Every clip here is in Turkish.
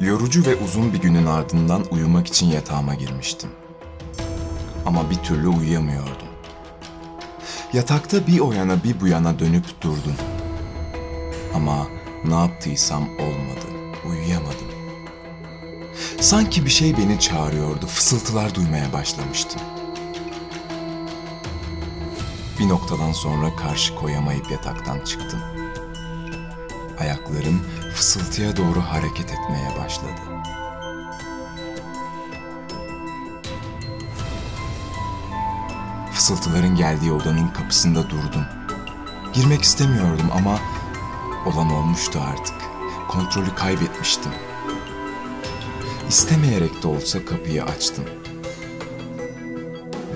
Yorucu ve uzun bir günün ardından uyumak için yatağıma girmiştim. Ama bir türlü uyuyamıyordum. Yatakta bir o yana bir bu yana dönüp durdum. Ama ne yaptıysam olmadı, uyuyamadım. Sanki bir şey beni çağırıyordu, fısıltılar duymaya başlamıştım. Bir noktadan sonra karşı koyamayıp yataktan çıktım. Ayaklarım fısıltıya doğru hareket etmeye başladı. Fısıltıların geldiği odanın kapısında durdum. Girmek istemiyordum ama olan olmuştu artık. Kontrolü kaybetmiştim. İstemeyerek de olsa kapıyı açtım.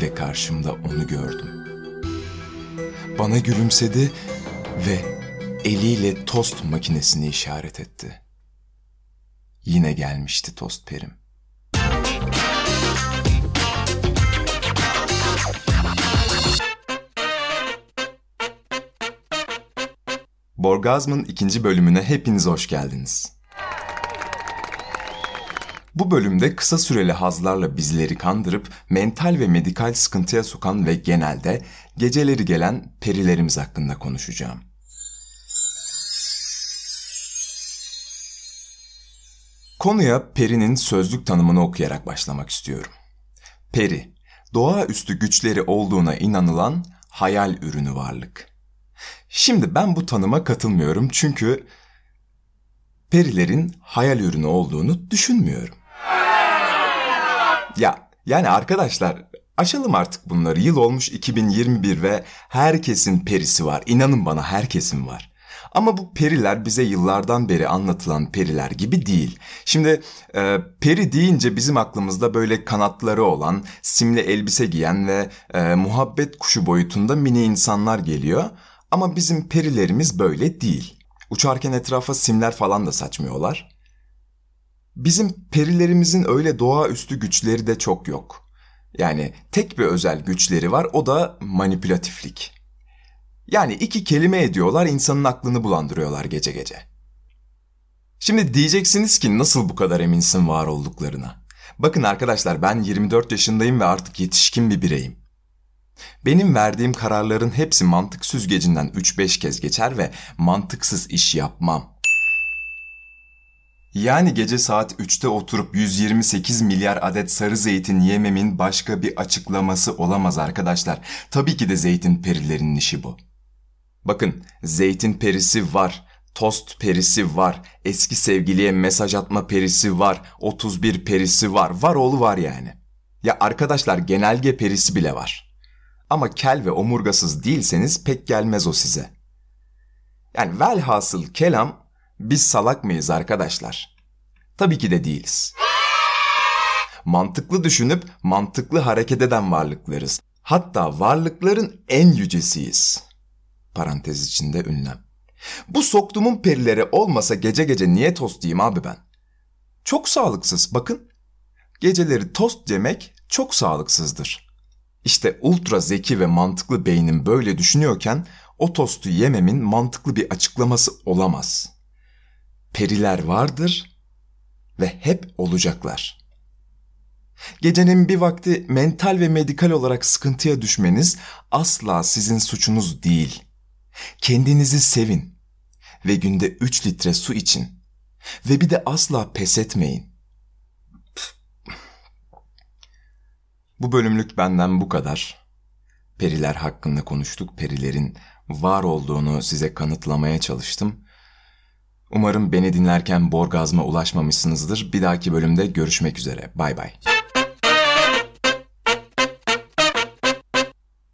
Ve karşımda onu gördüm. Bana gülümsedi ve eliyle tost makinesini işaret etti. Yine gelmişti tost perim. Borgazm'ın ikinci bölümüne hepiniz hoş geldiniz. Bu bölümde kısa süreli hazlarla bizleri kandırıp mental ve medikal sıkıntıya sokan ve genelde geceleri gelen perilerimiz hakkında konuşacağım. Konuya perinin sözlük tanımını okuyarak başlamak istiyorum. Peri, doğaüstü güçleri olduğuna inanılan hayal ürünü varlık. Şimdi ben bu tanıma katılmıyorum çünkü perilerin hayal ürünü olduğunu düşünmüyorum. Ya yani arkadaşlar aşalım artık bunları. Yıl olmuş 2021 ve herkesin perisi var. İnanın bana herkesin var. Ama bu periler bize yıllardan beri anlatılan periler gibi değil. Şimdi e, peri deyince bizim aklımızda böyle kanatları olan, simli elbise giyen ve e, muhabbet kuşu boyutunda mini insanlar geliyor. Ama bizim perilerimiz böyle değil. Uçarken etrafa simler falan da saçmıyorlar. Bizim perilerimizin öyle doğaüstü güçleri de çok yok. Yani tek bir özel güçleri var o da manipülatiflik. Yani iki kelime ediyorlar insanın aklını bulandırıyorlar gece gece. Şimdi diyeceksiniz ki nasıl bu kadar eminsin var olduklarına? Bakın arkadaşlar ben 24 yaşındayım ve artık yetişkin bir bireyim. Benim verdiğim kararların hepsi mantık süzgecinden 3-5 kez geçer ve mantıksız iş yapmam. Yani gece saat 3'te oturup 128 milyar adet sarı zeytin yememin başka bir açıklaması olamaz arkadaşlar. Tabii ki de zeytin perilerinin işi bu. Bakın zeytin perisi var, tost perisi var, eski sevgiliye mesaj atma perisi var, 31 perisi var, var oğlu var yani. Ya arkadaşlar genelge perisi bile var. Ama kel ve omurgasız değilseniz pek gelmez o size. Yani velhasıl kelam biz salak mıyız arkadaşlar? Tabii ki de değiliz. Mantıklı düşünüp mantıklı hareket eden varlıklarız. Hatta varlıkların en yücesiyiz. Parantez içinde ünlem. Bu soktumun perileri olmasa gece gece niye tost yiyeyim abi ben? Çok sağlıksız bakın. Geceleri tost yemek çok sağlıksızdır. İşte ultra zeki ve mantıklı beynim böyle düşünüyorken o tostu yememin mantıklı bir açıklaması olamaz. Periler vardır ve hep olacaklar. Gecenin bir vakti mental ve medikal olarak sıkıntıya düşmeniz asla sizin suçunuz değil. Kendinizi sevin ve günde 3 litre su için ve bir de asla pes etmeyin. Bu bölümlük benden bu kadar. Periler hakkında konuştuk. Perilerin var olduğunu size kanıtlamaya çalıştım. Umarım beni dinlerken borgazma ulaşmamışsınızdır. Bir dahaki bölümde görüşmek üzere. Bay bay.